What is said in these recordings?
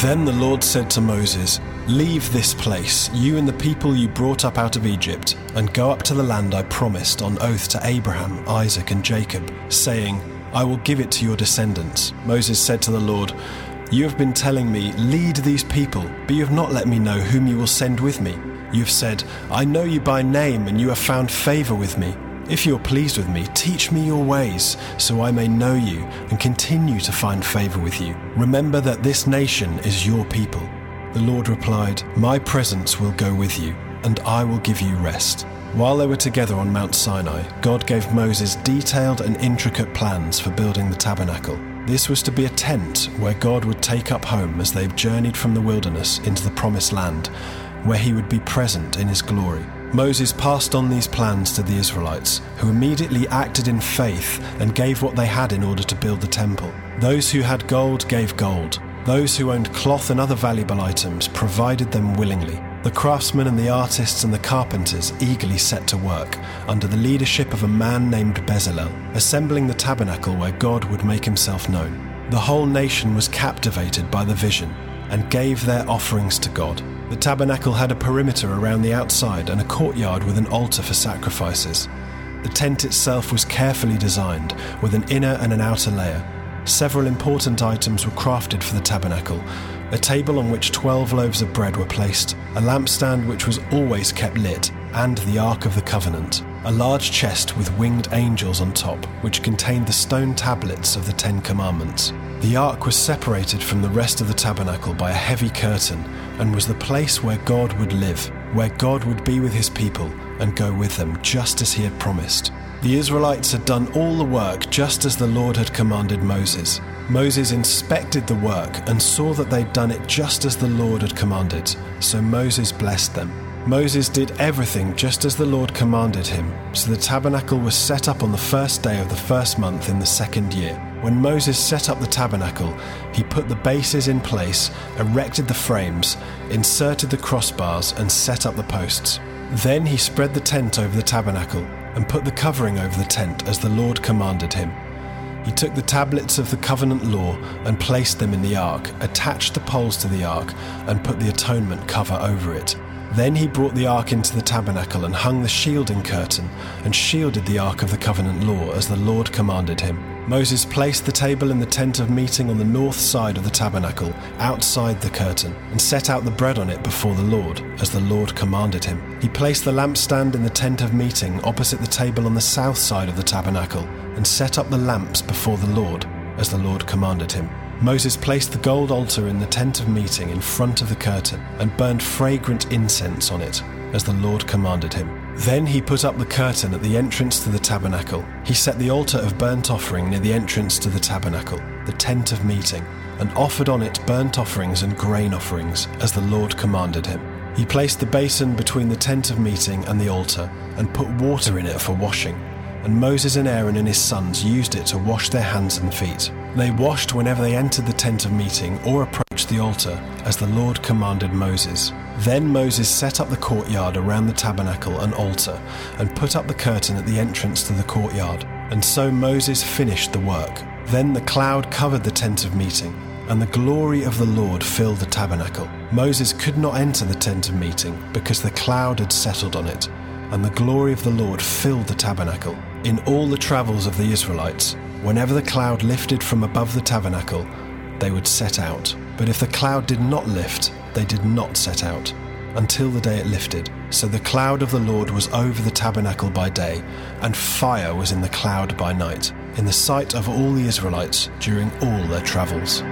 Then the Lord said to Moses, Leave this place, you and the people you brought up out of Egypt, and go up to the land I promised on oath to Abraham, Isaac, and Jacob, saying, I will give it to your descendants. Moses said to the Lord, You have been telling me, Lead these people, but you have not let me know whom you will send with me. You have said, I know you by name, and you have found favor with me. If you are pleased with me, teach me your ways, so I may know you and continue to find favor with you. Remember that this nation is your people. The Lord replied, My presence will go with you, and I will give you rest. While they were together on Mount Sinai, God gave Moses detailed and intricate plans for building the tabernacle. This was to be a tent where God would take up home as they journeyed from the wilderness into the promised land, where he would be present in his glory. Moses passed on these plans to the Israelites, who immediately acted in faith and gave what they had in order to build the temple. Those who had gold gave gold. Those who owned cloth and other valuable items provided them willingly. The craftsmen and the artists and the carpenters eagerly set to work, under the leadership of a man named Bezalel, assembling the tabernacle where God would make himself known. The whole nation was captivated by the vision and gave their offerings to God. The tabernacle had a perimeter around the outside and a courtyard with an altar for sacrifices. The tent itself was carefully designed, with an inner and an outer layer. Several important items were crafted for the tabernacle a table on which 12 loaves of bread were placed, a lampstand which was always kept lit, and the Ark of the Covenant, a large chest with winged angels on top, which contained the stone tablets of the Ten Commandments. The ark was separated from the rest of the tabernacle by a heavy curtain and was the place where God would live, where God would be with his people and go with them, just as he had promised. The Israelites had done all the work just as the Lord had commanded Moses. Moses inspected the work and saw that they'd done it just as the Lord had commanded, so Moses blessed them. Moses did everything just as the Lord commanded him, so the tabernacle was set up on the first day of the first month in the second year. When Moses set up the tabernacle, he put the bases in place, erected the frames, inserted the crossbars, and set up the posts. Then he spread the tent over the tabernacle and put the covering over the tent as the Lord commanded him. He took the tablets of the covenant law and placed them in the ark, attached the poles to the ark, and put the atonement cover over it. Then he brought the ark into the tabernacle and hung the shielding curtain and shielded the ark of the covenant law as the Lord commanded him. Moses placed the table in the tent of meeting on the north side of the tabernacle, outside the curtain, and set out the bread on it before the Lord, as the Lord commanded him. He placed the lampstand in the tent of meeting opposite the table on the south side of the tabernacle, and set up the lamps before the Lord, as the Lord commanded him. Moses placed the gold altar in the tent of meeting in front of the curtain and burned fragrant incense on it, as the Lord commanded him. Then he put up the curtain at the entrance to the tabernacle. He set the altar of burnt offering near the entrance to the tabernacle, the tent of meeting, and offered on it burnt offerings and grain offerings, as the Lord commanded him. He placed the basin between the tent of meeting and the altar, and put water in it for washing and Moses and Aaron and his sons used it to wash their hands and feet. They washed whenever they entered the tent of meeting or approached the altar, as the Lord commanded Moses. Then Moses set up the courtyard around the tabernacle and altar, and put up the curtain at the entrance to the courtyard. And so Moses finished the work. Then the cloud covered the tent of meeting, and the glory of the Lord filled the tabernacle. Moses could not enter the tent of meeting because the cloud had settled on it, and the glory of the Lord filled the tabernacle. In all the travels of the Israelites, whenever the cloud lifted from above the tabernacle, they would set out. But if the cloud did not lift, they did not set out until the day it lifted. So the cloud of the Lord was over the tabernacle by day, and fire was in the cloud by night, in the sight of all the Israelites during all their travels.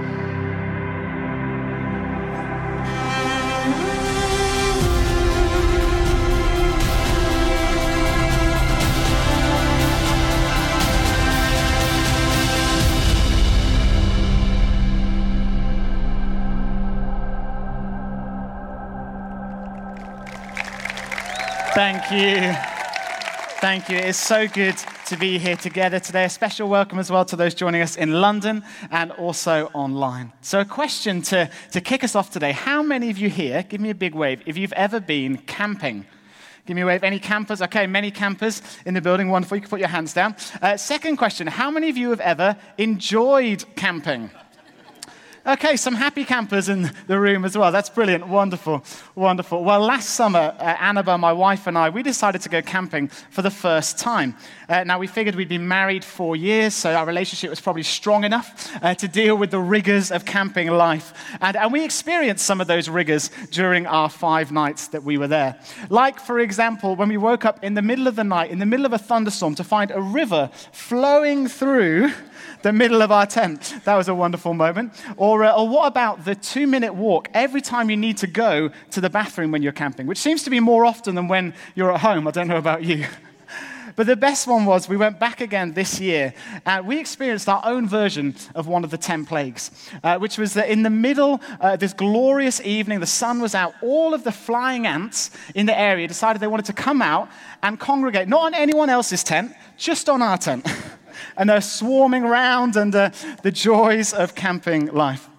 Thank you. Thank you. It's so good to be here together today. A special welcome as well to those joining us in London and also online. So, a question to, to kick us off today How many of you here, give me a big wave, if you've ever been camping? Give me a wave. Any campers? Okay, many campers in the building. Wonderful. You can put your hands down. Uh, second question How many of you have ever enjoyed camping? Okay, some happy campers in the room as well. That's brilliant. Wonderful. Wonderful. Well, last summer, uh, Annabelle, my wife, and I, we decided to go camping for the first time. Uh, now, we figured we'd been married four years, so our relationship was probably strong enough uh, to deal with the rigors of camping life. And, and we experienced some of those rigors during our five nights that we were there. Like, for example, when we woke up in the middle of the night, in the middle of a thunderstorm, to find a river flowing through the middle of our tent. That was a wonderful moment. Or, uh, or what about the two minute walk every time you need to go to the bathroom when you're camping, which seems to be more often than when you're at home. I don't know about you. But the best one was we went back again this year and we experienced our own version of one of the 10 plagues, uh, which was that in the middle, uh, this glorious evening, the sun was out, all of the flying ants in the area decided they wanted to come out and congregate, not on anyone else's tent, just on our tent. and they're swarming around and uh, the joys of camping life.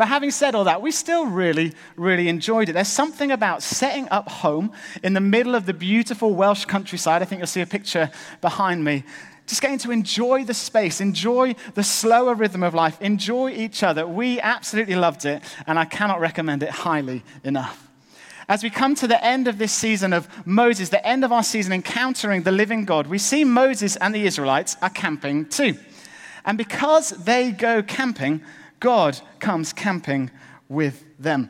But having said all that, we still really, really enjoyed it. There's something about setting up home in the middle of the beautiful Welsh countryside. I think you'll see a picture behind me. Just getting to enjoy the space, enjoy the slower rhythm of life, enjoy each other. We absolutely loved it, and I cannot recommend it highly enough. As we come to the end of this season of Moses, the end of our season encountering the living God, we see Moses and the Israelites are camping too. And because they go camping, God comes camping with them.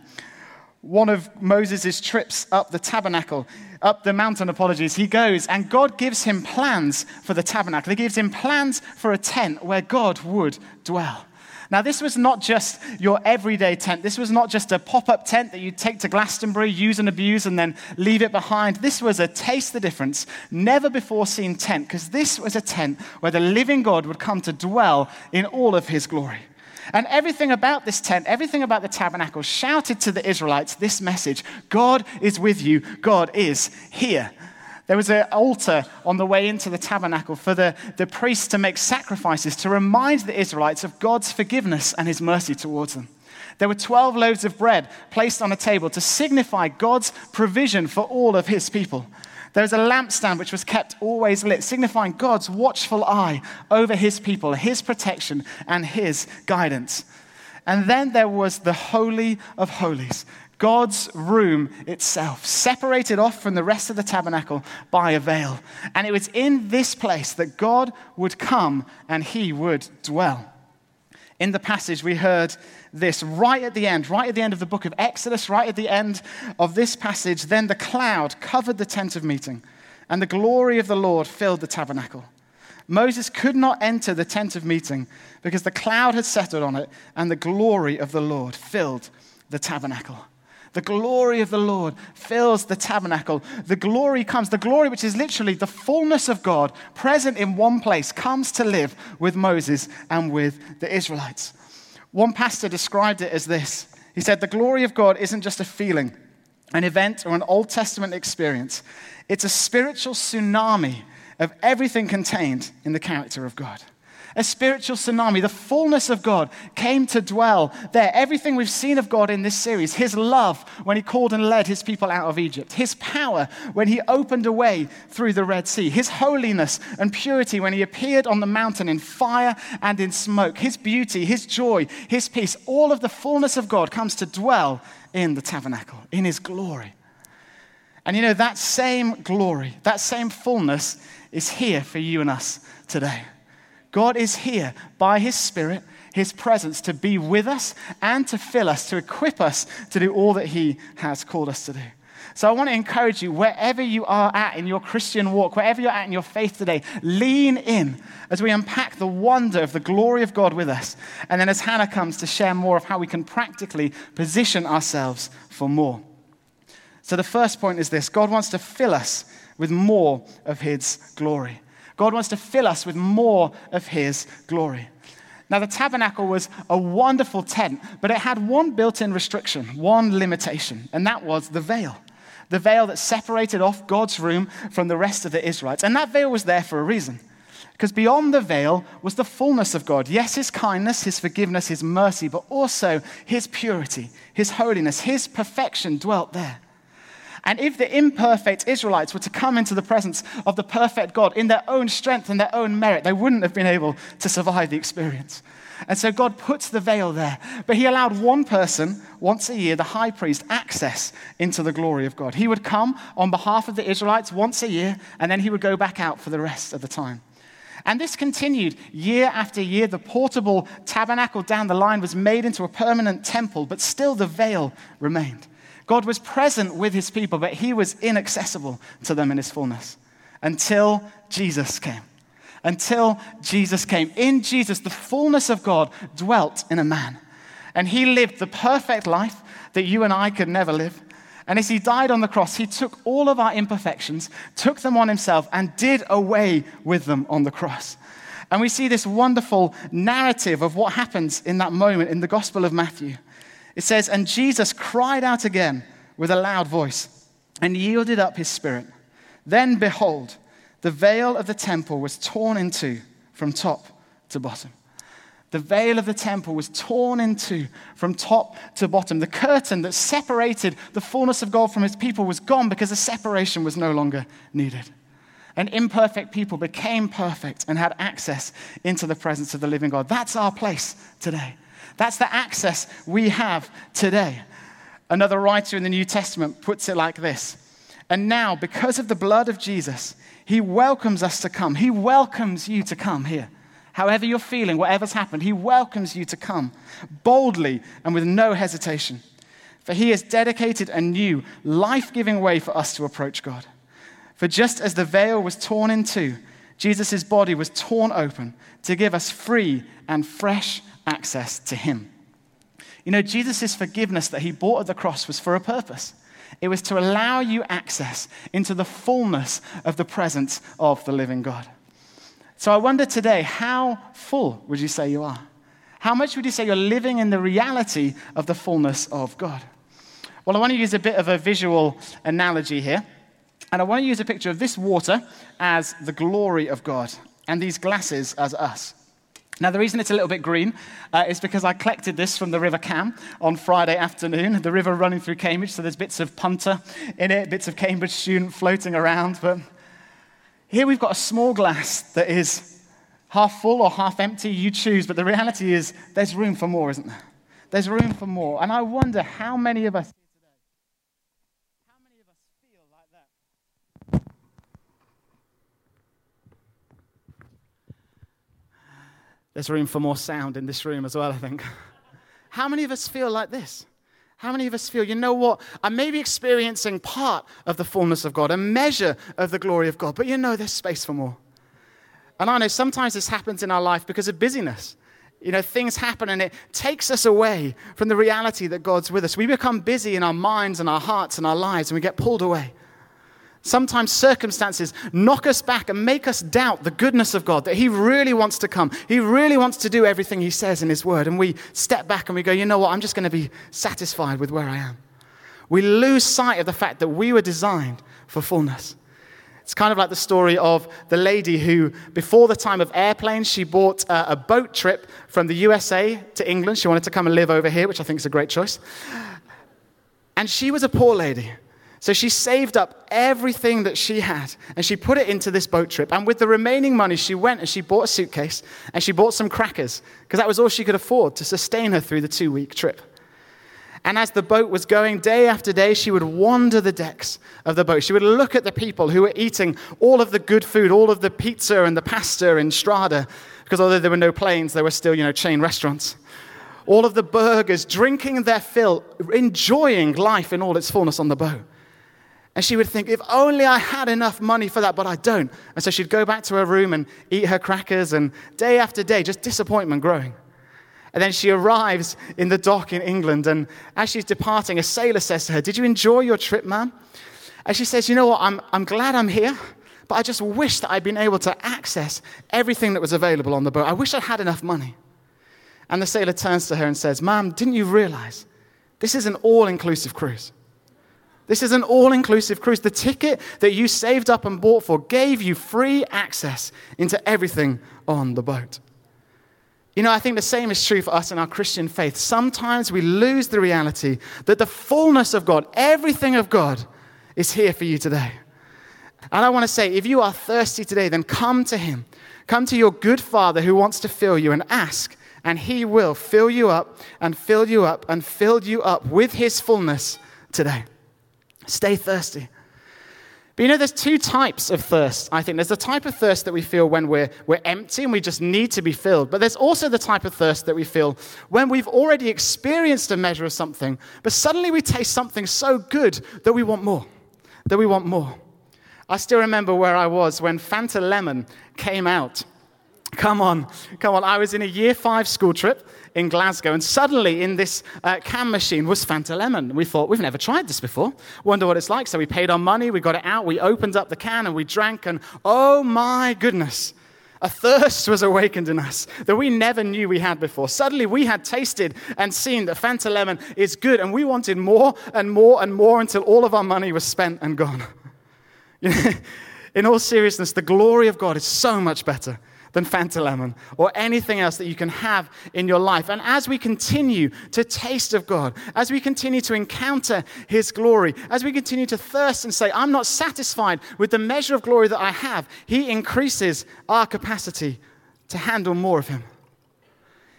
One of Moses' trips up the tabernacle, up the mountain, apologies, he goes and God gives him plans for the tabernacle. He gives him plans for a tent where God would dwell. Now, this was not just your everyday tent. This was not just a pop up tent that you take to Glastonbury, use and abuse, and then leave it behind. This was a taste the difference, never before seen tent, because this was a tent where the living God would come to dwell in all of his glory. And everything about this tent, everything about the tabernacle shouted to the Israelites this message God is with you, God is here. There was an altar on the way into the tabernacle for the, the priests to make sacrifices to remind the Israelites of God's forgiveness and his mercy towards them. There were 12 loaves of bread placed on a table to signify God's provision for all of his people. There was a lampstand which was kept always lit, signifying God's watchful eye over his people, his protection, and his guidance. And then there was the Holy of Holies, God's room itself, separated off from the rest of the tabernacle by a veil. And it was in this place that God would come and he would dwell. In the passage, we heard this right at the end, right at the end of the book of Exodus, right at the end of this passage. Then the cloud covered the tent of meeting, and the glory of the Lord filled the tabernacle. Moses could not enter the tent of meeting because the cloud had settled on it, and the glory of the Lord filled the tabernacle. The glory of the Lord fills the tabernacle. The glory comes, the glory which is literally the fullness of God present in one place, comes to live with Moses and with the Israelites. One pastor described it as this He said, The glory of God isn't just a feeling, an event, or an Old Testament experience, it's a spiritual tsunami of everything contained in the character of God a spiritual tsunami. The fullness of God came to dwell there. Everything we've seen of God in this series His love when He called and led His people out of Egypt, His power when He opened a way through the Red Sea, His holiness and purity when He appeared on the mountain in fire and in smoke, His beauty, His joy, His peace. All of the fullness of God comes to dwell in the tabernacle, in His glory. And you know, that same glory, that same fullness is here for you and us today. God is here by His Spirit, His presence to be with us and to fill us, to equip us to do all that He has called us to do. So I want to encourage you, wherever you are at in your Christian walk, wherever you're at in your faith today, lean in as we unpack the wonder of the glory of God with us. And then as Hannah comes to share more of how we can practically position ourselves for more. So the first point is this God wants to fill us with more of His glory. God wants to fill us with more of His glory. Now, the tabernacle was a wonderful tent, but it had one built in restriction, one limitation, and that was the veil. The veil that separated off God's room from the rest of the Israelites. And that veil was there for a reason. Because beyond the veil was the fullness of God. Yes, His kindness, His forgiveness, His mercy, but also His purity, His holiness, His perfection dwelt there. And if the imperfect Israelites were to come into the presence of the perfect God in their own strength and their own merit, they wouldn't have been able to survive the experience. And so God puts the veil there. But he allowed one person, once a year, the high priest, access into the glory of God. He would come on behalf of the Israelites once a year, and then he would go back out for the rest of the time. And this continued year after year. The portable tabernacle down the line was made into a permanent temple, but still the veil remained. God was present with his people, but he was inaccessible to them in his fullness until Jesus came. Until Jesus came. In Jesus, the fullness of God dwelt in a man. And he lived the perfect life that you and I could never live. And as he died on the cross, he took all of our imperfections, took them on himself, and did away with them on the cross. And we see this wonderful narrative of what happens in that moment in the Gospel of Matthew. It says, And Jesus cried out again with a loud voice and yielded up his spirit. Then, behold, the veil of the temple was torn in two from top to bottom. The veil of the temple was torn in two from top to bottom. The curtain that separated the fullness of God from his people was gone because the separation was no longer needed. And imperfect people became perfect and had access into the presence of the living God. That's our place today. That's the access we have today. Another writer in the New Testament puts it like this And now, because of the blood of Jesus, he welcomes us to come. He welcomes you to come here. However, you're feeling, whatever's happened, he welcomes you to come boldly and with no hesitation. For he has dedicated a new, life giving way for us to approach God. For just as the veil was torn in two, Jesus' body was torn open to give us free and fresh access to Him. You know, Jesus' forgiveness that He bought at the cross was for a purpose. It was to allow you access into the fullness of the presence of the living God. So I wonder today, how full would you say you are? How much would you say you're living in the reality of the fullness of God? Well, I want to use a bit of a visual analogy here. And I want to use a picture of this water as the glory of God and these glasses as us. Now, the reason it's a little bit green uh, is because I collected this from the River Cam on Friday afternoon, the river running through Cambridge. So there's bits of punter in it, bits of Cambridge student floating around. But here we've got a small glass that is half full or half empty, you choose. But the reality is there's room for more, isn't there? There's room for more. And I wonder how many of us There's room for more sound in this room as well, I think. How many of us feel like this? How many of us feel, you know what? I may be experiencing part of the fullness of God, a measure of the glory of God, but you know there's space for more. And I know sometimes this happens in our life because of busyness. You know, things happen and it takes us away from the reality that God's with us. We become busy in our minds and our hearts and our lives and we get pulled away. Sometimes circumstances knock us back and make us doubt the goodness of God, that He really wants to come. He really wants to do everything He says in His Word. And we step back and we go, you know what? I'm just going to be satisfied with where I am. We lose sight of the fact that we were designed for fullness. It's kind of like the story of the lady who, before the time of airplanes, she bought a, a boat trip from the USA to England. She wanted to come and live over here, which I think is a great choice. And she was a poor lady. So she saved up everything that she had and she put it into this boat trip. And with the remaining money, she went and she bought a suitcase and she bought some crackers because that was all she could afford to sustain her through the two week trip. And as the boat was going day after day, she would wander the decks of the boat. She would look at the people who were eating all of the good food, all of the pizza and the pasta in Strada, because although there were no planes, there were still, you know, chain restaurants. All of the burgers, drinking their fill, enjoying life in all its fullness on the boat. And she would think, if only I had enough money for that, but I don't. And so she'd go back to her room and eat her crackers, and day after day, just disappointment growing. And then she arrives in the dock in England, and as she's departing, a sailor says to her, Did you enjoy your trip, ma'am? And she says, You know what? I'm, I'm glad I'm here, but I just wish that I'd been able to access everything that was available on the boat. I wish I had enough money. And the sailor turns to her and says, Ma'am, didn't you realize this is an all inclusive cruise? This is an all inclusive cruise. The ticket that you saved up and bought for gave you free access into everything on the boat. You know, I think the same is true for us in our Christian faith. Sometimes we lose the reality that the fullness of God, everything of God, is here for you today. And I want to say, if you are thirsty today, then come to him. Come to your good father who wants to fill you and ask, and he will fill you up and fill you up and fill you up with his fullness today. Stay thirsty. But you know, there's two types of thirst, I think. There's the type of thirst that we feel when we're, we're empty and we just need to be filled. But there's also the type of thirst that we feel when we've already experienced a measure of something, but suddenly we taste something so good that we want more, that we want more. I still remember where I was when Fanta Lemon came out. Come on, come on. I was in a year five school trip in Glasgow, and suddenly in this uh, can machine was Fanta Lemon. We thought, we've never tried this before. Wonder what it's like. So we paid our money, we got it out, we opened up the can, and we drank, and oh my goodness. A thirst was awakened in us that we never knew we had before. Suddenly, we had tasted and seen that Fanta Lemon is good, and we wanted more and more and more until all of our money was spent and gone. in all seriousness, the glory of God is so much better than Fanta Lemon or anything else that you can have in your life. And as we continue to taste of God, as we continue to encounter His glory, as we continue to thirst and say, I'm not satisfied with the measure of glory that I have, He increases our capacity to handle more of Him.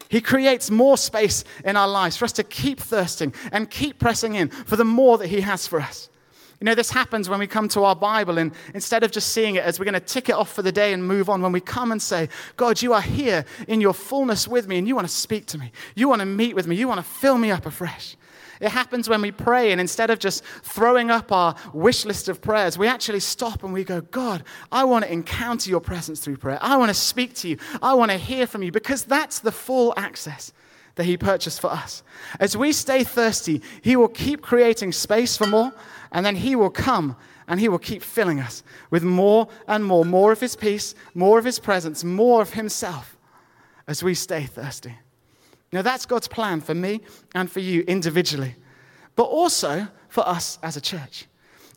He creates more space in our lives for us to keep thirsting and keep pressing in for the more that He has for us. You know, this happens when we come to our Bible, and instead of just seeing it as we're going to tick it off for the day and move on, when we come and say, God, you are here in your fullness with me, and you want to speak to me. You want to meet with me. You want to fill me up afresh. It happens when we pray, and instead of just throwing up our wish list of prayers, we actually stop and we go, God, I want to encounter your presence through prayer. I want to speak to you. I want to hear from you, because that's the full access that He purchased for us. As we stay thirsty, He will keep creating space for more and then He will come and He will keep filling us with more and more, more of His peace, more of His presence, more of Himself as we stay thirsty. Now, that's God's plan for me and for you individually, but also for us as a church.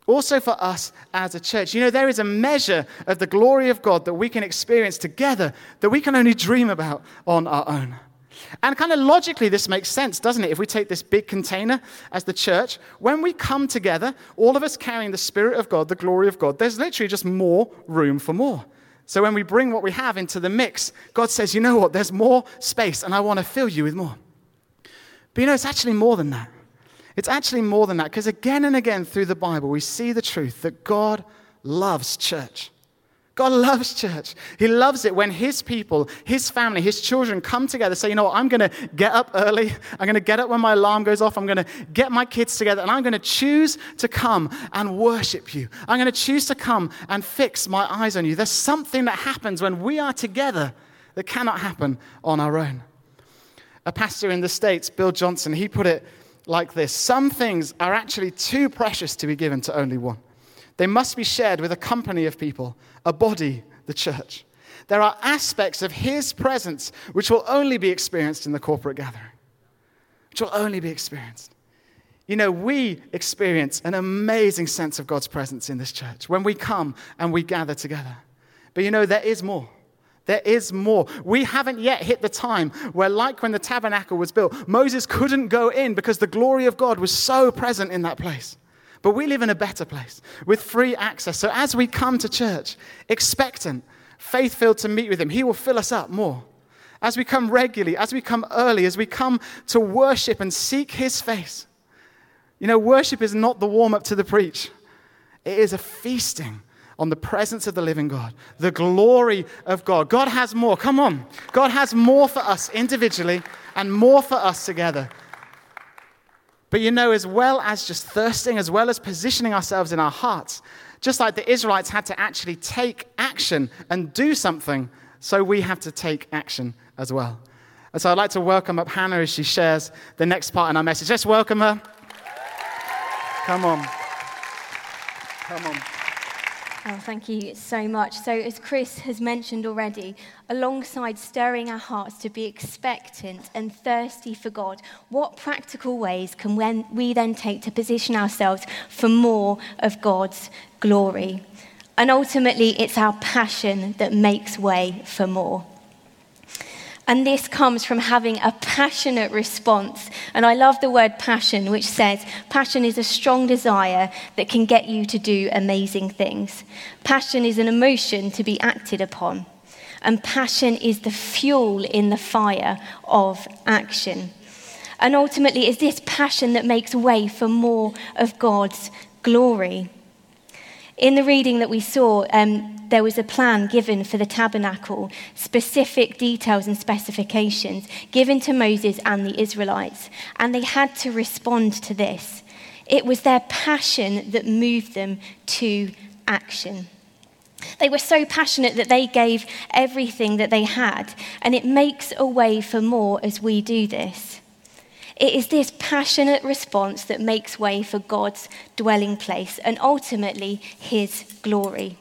Also, for us as a church. You know, there is a measure of the glory of God that we can experience together that we can only dream about on our own. And kind of logically, this makes sense, doesn't it? If we take this big container as the church, when we come together, all of us carrying the Spirit of God, the glory of God, there's literally just more room for more. So when we bring what we have into the mix, God says, you know what? There's more space, and I want to fill you with more. But you know, it's actually more than that. It's actually more than that, because again and again through the Bible, we see the truth that God loves church. God loves church. He loves it when his people, his family, his children come together, say, you know what, I'm going to get up early. I'm going to get up when my alarm goes off. I'm going to get my kids together and I'm going to choose to come and worship you. I'm going to choose to come and fix my eyes on you. There's something that happens when we are together that cannot happen on our own. A pastor in the States, Bill Johnson, he put it like this Some things are actually too precious to be given to only one. They must be shared with a company of people, a body, the church. There are aspects of his presence which will only be experienced in the corporate gathering, which will only be experienced. You know, we experience an amazing sense of God's presence in this church when we come and we gather together. But you know, there is more. There is more. We haven't yet hit the time where, like when the tabernacle was built, Moses couldn't go in because the glory of God was so present in that place. But we live in a better place with free access. So as we come to church, expectant, faith filled to meet with Him, He will fill us up more. As we come regularly, as we come early, as we come to worship and seek His face. You know, worship is not the warm up to the preach, it is a feasting on the presence of the living God, the glory of God. God has more. Come on. God has more for us individually and more for us together. But you know, as well as just thirsting, as well as positioning ourselves in our hearts, just like the Israelites had to actually take action and do something, so we have to take action as well. And so I'd like to welcome up Hannah as she shares the next part in our message. Let's welcome her. Come on. Come on. Oh, thank you so much. So, as Chris has mentioned already, alongside stirring our hearts to be expectant and thirsty for God, what practical ways can we then take to position ourselves for more of God's glory? And ultimately, it's our passion that makes way for more. And this comes from having a passionate response. And I love the word passion, which says passion is a strong desire that can get you to do amazing things. Passion is an emotion to be acted upon. And passion is the fuel in the fire of action. And ultimately, it's this passion that makes way for more of God's glory. In the reading that we saw, um, there was a plan given for the tabernacle, specific details and specifications given to Moses and the Israelites, and they had to respond to this. It was their passion that moved them to action. They were so passionate that they gave everything that they had, and it makes a way for more as we do this. It is this passionate response that makes way for God's dwelling place and ultimately his glory.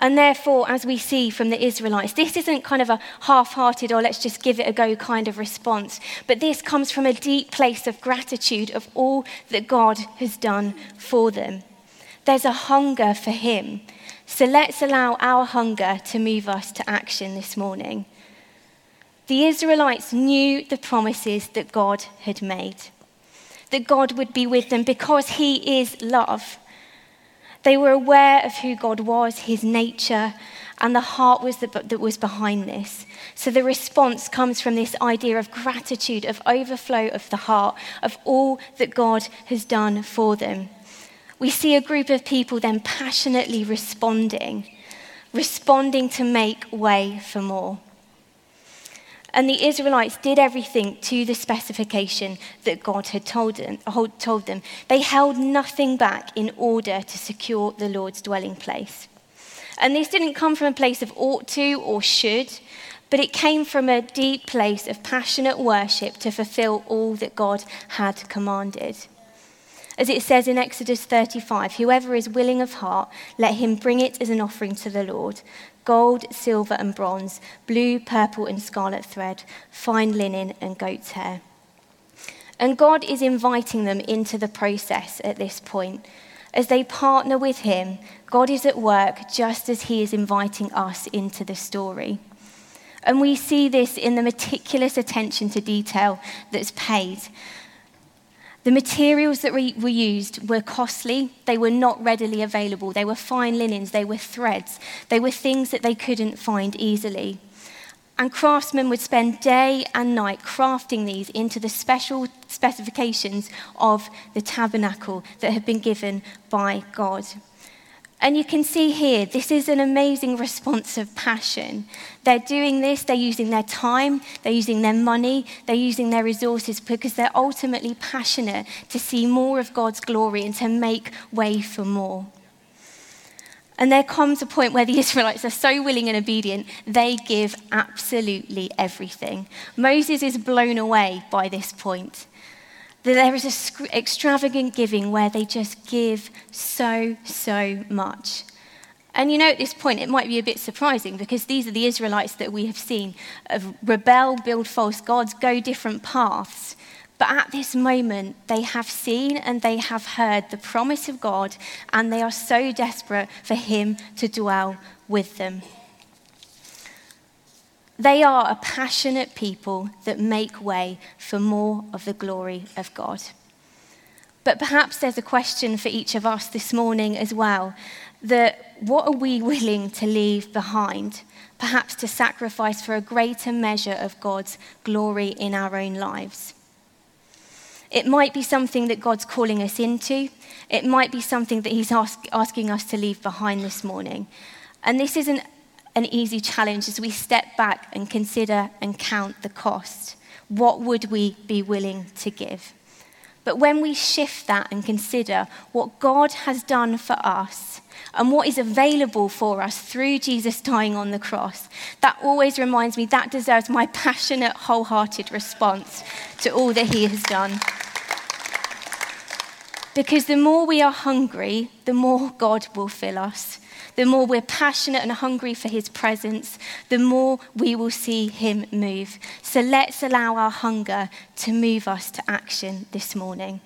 And therefore, as we see from the Israelites, this isn't kind of a half hearted or oh, let's just give it a go kind of response, but this comes from a deep place of gratitude of all that God has done for them. There's a hunger for Him. So let's allow our hunger to move us to action this morning. The Israelites knew the promises that God had made, that God would be with them because He is love. They were aware of who God was, his nature, and the heart was that, that was behind this. So the response comes from this idea of gratitude, of overflow of the heart, of all that God has done for them. We see a group of people then passionately responding, responding to make way for more. And the Israelites did everything to the specification that God had told them, told them. They held nothing back in order to secure the Lord's dwelling place. And this didn't come from a place of ought to or should, but it came from a deep place of passionate worship to fulfill all that God had commanded. As it says in Exodus 35, whoever is willing of heart, let him bring it as an offering to the Lord gold, silver, and bronze, blue, purple, and scarlet thread, fine linen, and goat's hair. And God is inviting them into the process at this point. As they partner with Him, God is at work just as He is inviting us into the story. And we see this in the meticulous attention to detail that's paid. The materials that were used were costly. They were not readily available. They were fine linens, they were threads, they were things that they couldn't find easily. And craftsmen would spend day and night crafting these into the special specifications of the tabernacle that had been given by God. And you can see here, this is an amazing response of passion. They're doing this, they're using their time, they're using their money, they're using their resources because they're ultimately passionate to see more of God's glory and to make way for more. And there comes a point where the Israelites are so willing and obedient, they give absolutely everything. Moses is blown away by this point there is an extravagant giving where they just give so, so much. And you know, at this point, it might be a bit surprising because these are the Israelites that we have seen rebel, build false gods, go different paths. But at this moment, they have seen and they have heard the promise of God, and they are so desperate for Him to dwell with them. They are a passionate people that make way for more of the glory of God. But perhaps there's a question for each of us this morning as well that what are we willing to leave behind? Perhaps to sacrifice for a greater measure of God's glory in our own lives. It might be something that God's calling us into. It might be something that He's ask, asking us to leave behind this morning. And this isn't an easy challenge as we step back and consider and count the cost. What would we be willing to give? But when we shift that and consider what God has done for us and what is available for us through Jesus dying on the cross, that always reminds me that deserves my passionate, wholehearted response to all that He has done. Because the more we are hungry, the more God will fill us the more we're passionate and hungry for his presence, the more we will see him move. So let's allow our hunger to move us to action this morning.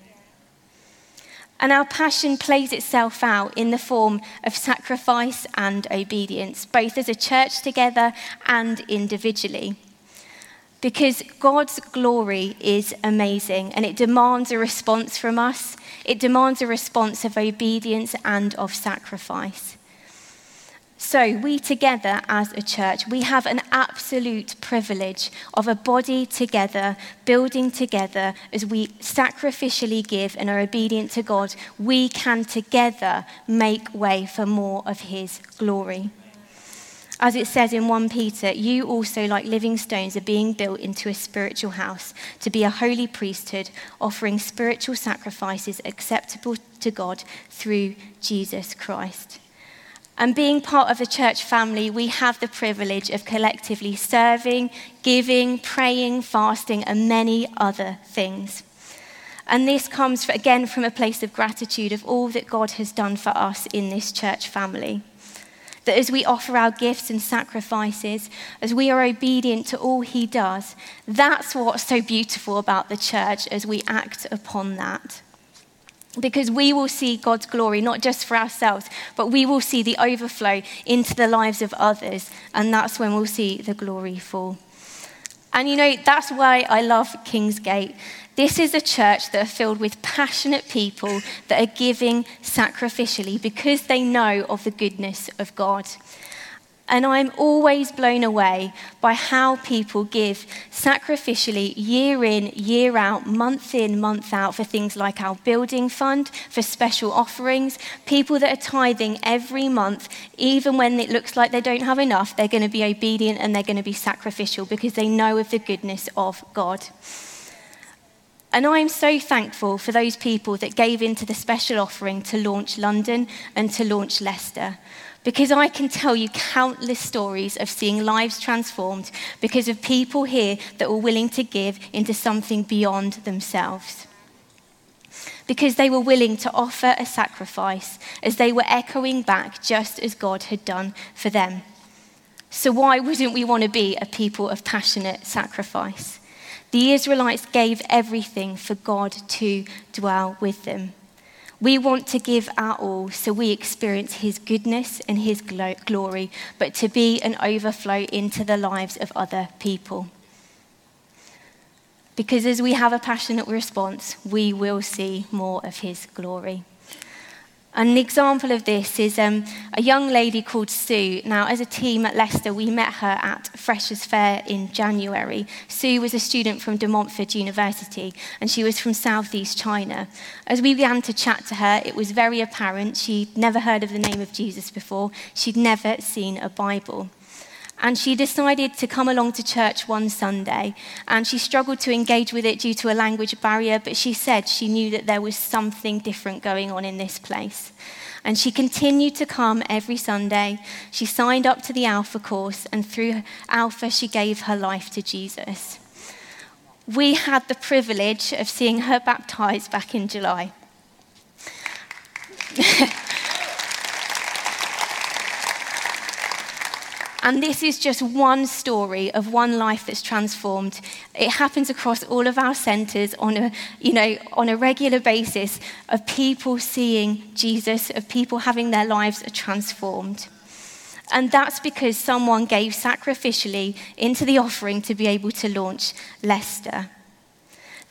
And our passion plays itself out in the form of sacrifice and obedience, both as a church together and individually. because God's glory is amazing and it demands a response from us. It demands a response of obedience and of sacrifice. So, we together as a church, we have an absolute privilege of a body together, building together as we sacrificially give and are obedient to God. We can together make way for more of His glory. As it says in 1 Peter, you also, like living stones, are being built into a spiritual house to be a holy priesthood, offering spiritual sacrifices acceptable to God through Jesus Christ. And being part of the church family, we have the privilege of collectively serving, giving, praying, fasting, and many other things. And this comes, again, from a place of gratitude of all that God has done for us in this church family. That as we offer our gifts and sacrifices, as we are obedient to all He does, that's what's so beautiful about the church as we act upon that because we will see God's glory, not just for ourselves, but we will see the overflow into the lives of others, and that's when we'll see the glory fall. And you know, that's why I love Kingsgate. This is a church that are filled with passionate people that are giving sacrificially because they know of the goodness of God. And I'm always blown away by how people give sacrificially year in, year out, month in, month out for things like our building fund, for special offerings. People that are tithing every month, even when it looks like they don't have enough, they're going to be obedient and they're going to be sacrificial because they know of the goodness of God. And I'm so thankful for those people that gave into the special offering to launch London and to launch Leicester because I can tell you countless stories of seeing lives transformed because of people here that were willing to give into something beyond themselves. Because they were willing to offer a sacrifice as they were echoing back just as God had done for them. So, why wouldn't we want to be a people of passionate sacrifice? The Israelites gave everything for God to dwell with them. We want to give our all so we experience His goodness and His glory, but to be an overflow into the lives of other people. Because as we have a passionate response, we will see more of His glory. An example of this is um, a young lady called Sue. Now, as a team at Leicester, we met her at Freshers' Fair in January. Sue was a student from De Montfort University, and she was from southeast China. As we began to chat to her, it was very apparent she'd never heard of the name of Jesus before, she'd never seen a Bible. And she decided to come along to church one Sunday. And she struggled to engage with it due to a language barrier, but she said she knew that there was something different going on in this place. And she continued to come every Sunday. She signed up to the Alpha course, and through Alpha, she gave her life to Jesus. We had the privilege of seeing her baptized back in July. And this is just one story of one life that's transformed. It happens across all of our centers on a, you know, on a regular basis of people seeing Jesus, of people having their lives transformed. And that's because someone gave sacrificially into the offering to be able to launch Leicester.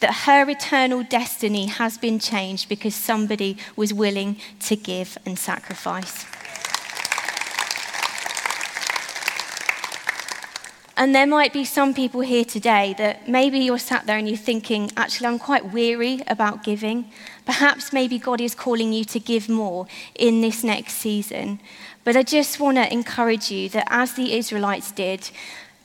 That her eternal destiny has been changed because somebody was willing to give and sacrifice. And there might be some people here today that maybe you're sat there and you're thinking, actually, I'm quite weary about giving. Perhaps maybe God is calling you to give more in this next season. But I just want to encourage you that as the Israelites did,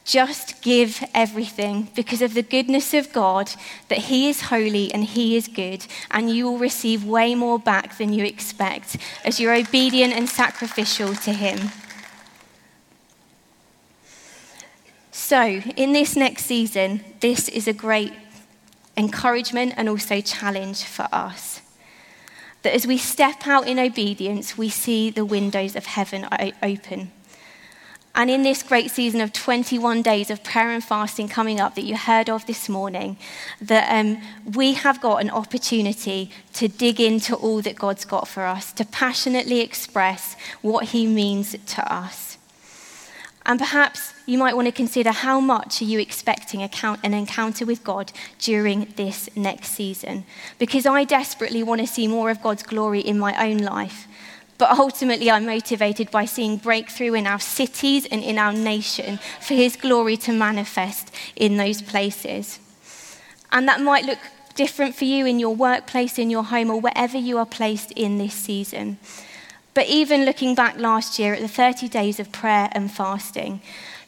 just give everything because of the goodness of God, that He is holy and He is good, and you will receive way more back than you expect as you're obedient and sacrificial to Him. So, in this next season, this is a great encouragement and also challenge for us. That as we step out in obedience, we see the windows of heaven open. And in this great season of 21 days of prayer and fasting coming up that you heard of this morning, that um, we have got an opportunity to dig into all that God's got for us, to passionately express what He means to us. And perhaps you might want to consider how much are you expecting an encounter with God during this next season? Because I desperately want to see more of God's glory in my own life. But ultimately, I'm motivated by seeing breakthrough in our cities and in our nation for His glory to manifest in those places. And that might look different for you in your workplace, in your home, or wherever you are placed in this season. But even looking back last year at the 30 days of prayer and fasting,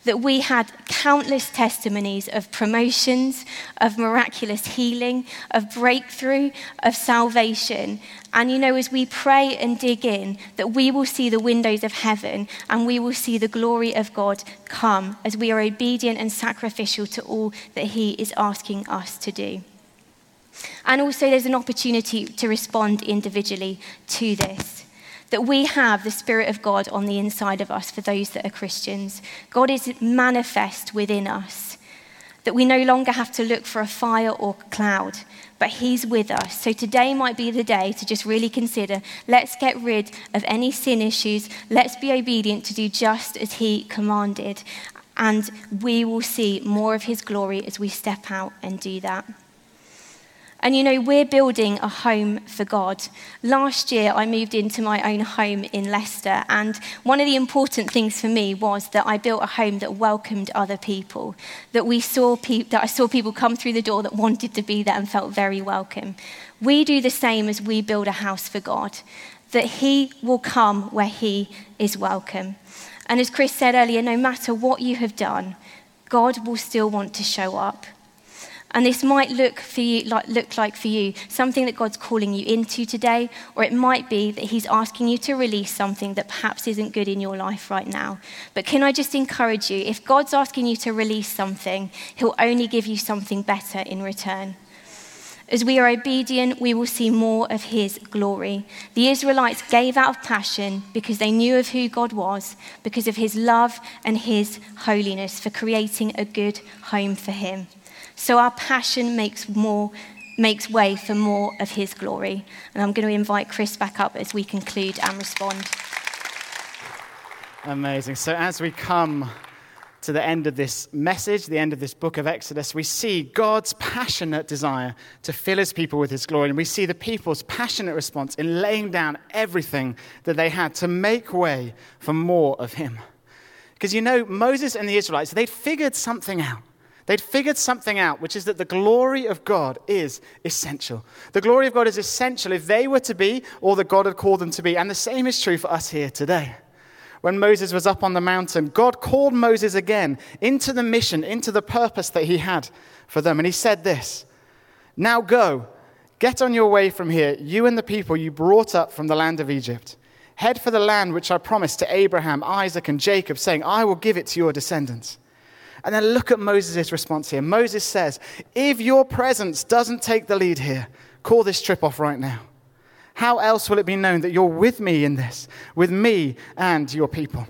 that we had countless testimonies of promotions, of miraculous healing, of breakthrough, of salvation. And you know, as we pray and dig in, that we will see the windows of heaven and we will see the glory of God come as we are obedient and sacrificial to all that He is asking us to do. And also, there's an opportunity to respond individually to this that we have the Spirit of God on the inside of us for those that are Christians. God is manifest within us, that we no longer have to look for a fire or cloud, but He's with us. So today might be the day to just really consider let's get rid of any sin issues, let's be obedient to do just as He commanded, and we will see more of His glory as we step out and do that. And you know, we're building a home for God. Last year, I moved into my own home in Leicester, and one of the important things for me was that I built a home that welcomed other people. That we saw pe- that I saw people come through the door that wanted to be there and felt very welcome. We do the same as we build a house for God. That He will come where He is welcome. And as Chris said earlier, no matter what you have done, God will still want to show up. And this might look, for you, like, look like for you something that God's calling you into today, or it might be that He's asking you to release something that perhaps isn't good in your life right now. But can I just encourage you if God's asking you to release something, He'll only give you something better in return. As we are obedient, we will see more of His glory. The Israelites gave out of passion because they knew of who God was, because of His love and His holiness for creating a good home for Him. So our passion makes more makes way for more of his glory. And I'm going to invite Chris back up as we conclude and respond. Amazing. So as we come to the end of this message, the end of this book of Exodus, we see God's passionate desire to fill his people with his glory. And we see the people's passionate response in laying down everything that they had to make way for more of him. Because you know, Moses and the Israelites, they'd figured something out. They'd figured something out, which is that the glory of God is essential. The glory of God is essential if they were to be all that God had called them to be. And the same is true for us here today. When Moses was up on the mountain, God called Moses again into the mission, into the purpose that he had for them. And he said this Now go, get on your way from here, you and the people you brought up from the land of Egypt. Head for the land which I promised to Abraham, Isaac, and Jacob, saying, I will give it to your descendants. And then look at Moses' response here. Moses says, If your presence doesn't take the lead here, call this trip off right now. How else will it be known that you're with me in this, with me and your people?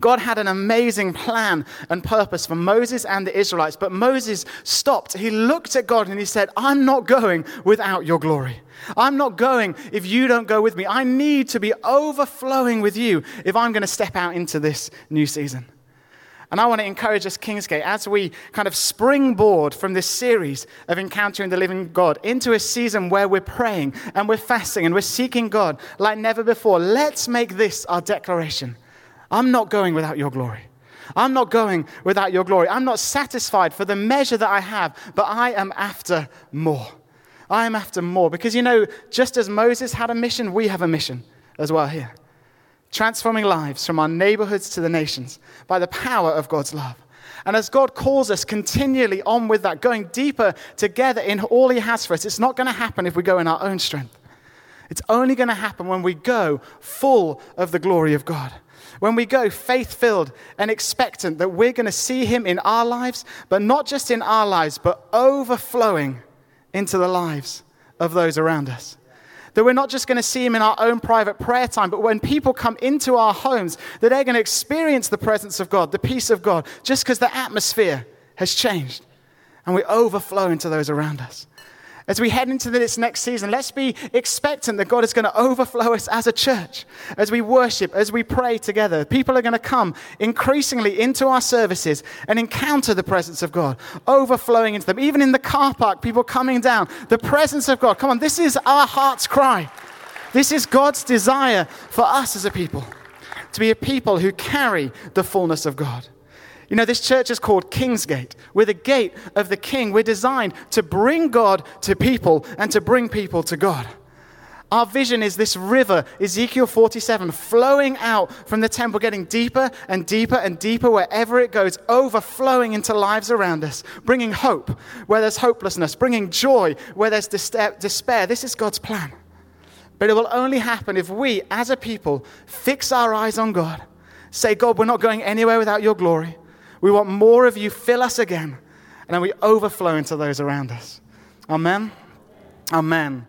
God had an amazing plan and purpose for Moses and the Israelites, but Moses stopped. He looked at God and he said, I'm not going without your glory. I'm not going if you don't go with me. I need to be overflowing with you if I'm going to step out into this new season. And I want to encourage us, Kingsgate, as we kind of springboard from this series of encountering the living God into a season where we're praying and we're fasting and we're seeking God like never before. Let's make this our declaration. I'm not going without your glory. I'm not going without your glory. I'm not satisfied for the measure that I have, but I am after more. I am after more. Because you know, just as Moses had a mission, we have a mission as well here transforming lives from our neighborhoods to the nations by the power of God's love. And as God calls us continually on with that, going deeper together in all He has for us, it's not going to happen if we go in our own strength. It's only going to happen when we go full of the glory of God. When we go faith filled and expectant that we're going to see Him in our lives, but not just in our lives, but overflowing into the lives of those around us. That we're not just going to see Him in our own private prayer time, but when people come into our homes, that they're going to experience the presence of God, the peace of God, just because the atmosphere has changed. And we overflow into those around us. As we head into this next season, let's be expectant that God is going to overflow us as a church. As we worship, as we pray together, people are going to come increasingly into our services and encounter the presence of God, overflowing into them. Even in the car park, people coming down, the presence of God. Come on, this is our heart's cry. This is God's desire for us as a people to be a people who carry the fullness of God. You know, this church is called Kingsgate. We're the gate of the king. We're designed to bring God to people and to bring people to God. Our vision is this river, Ezekiel 47, flowing out from the temple, getting deeper and deeper and deeper wherever it goes, overflowing into lives around us, bringing hope where there's hopelessness, bringing joy where there's despair. This is God's plan. But it will only happen if we, as a people, fix our eyes on God. Say, God, we're not going anywhere without your glory. We want more of you. Fill us again. And then we overflow into those around us. Amen. Amen.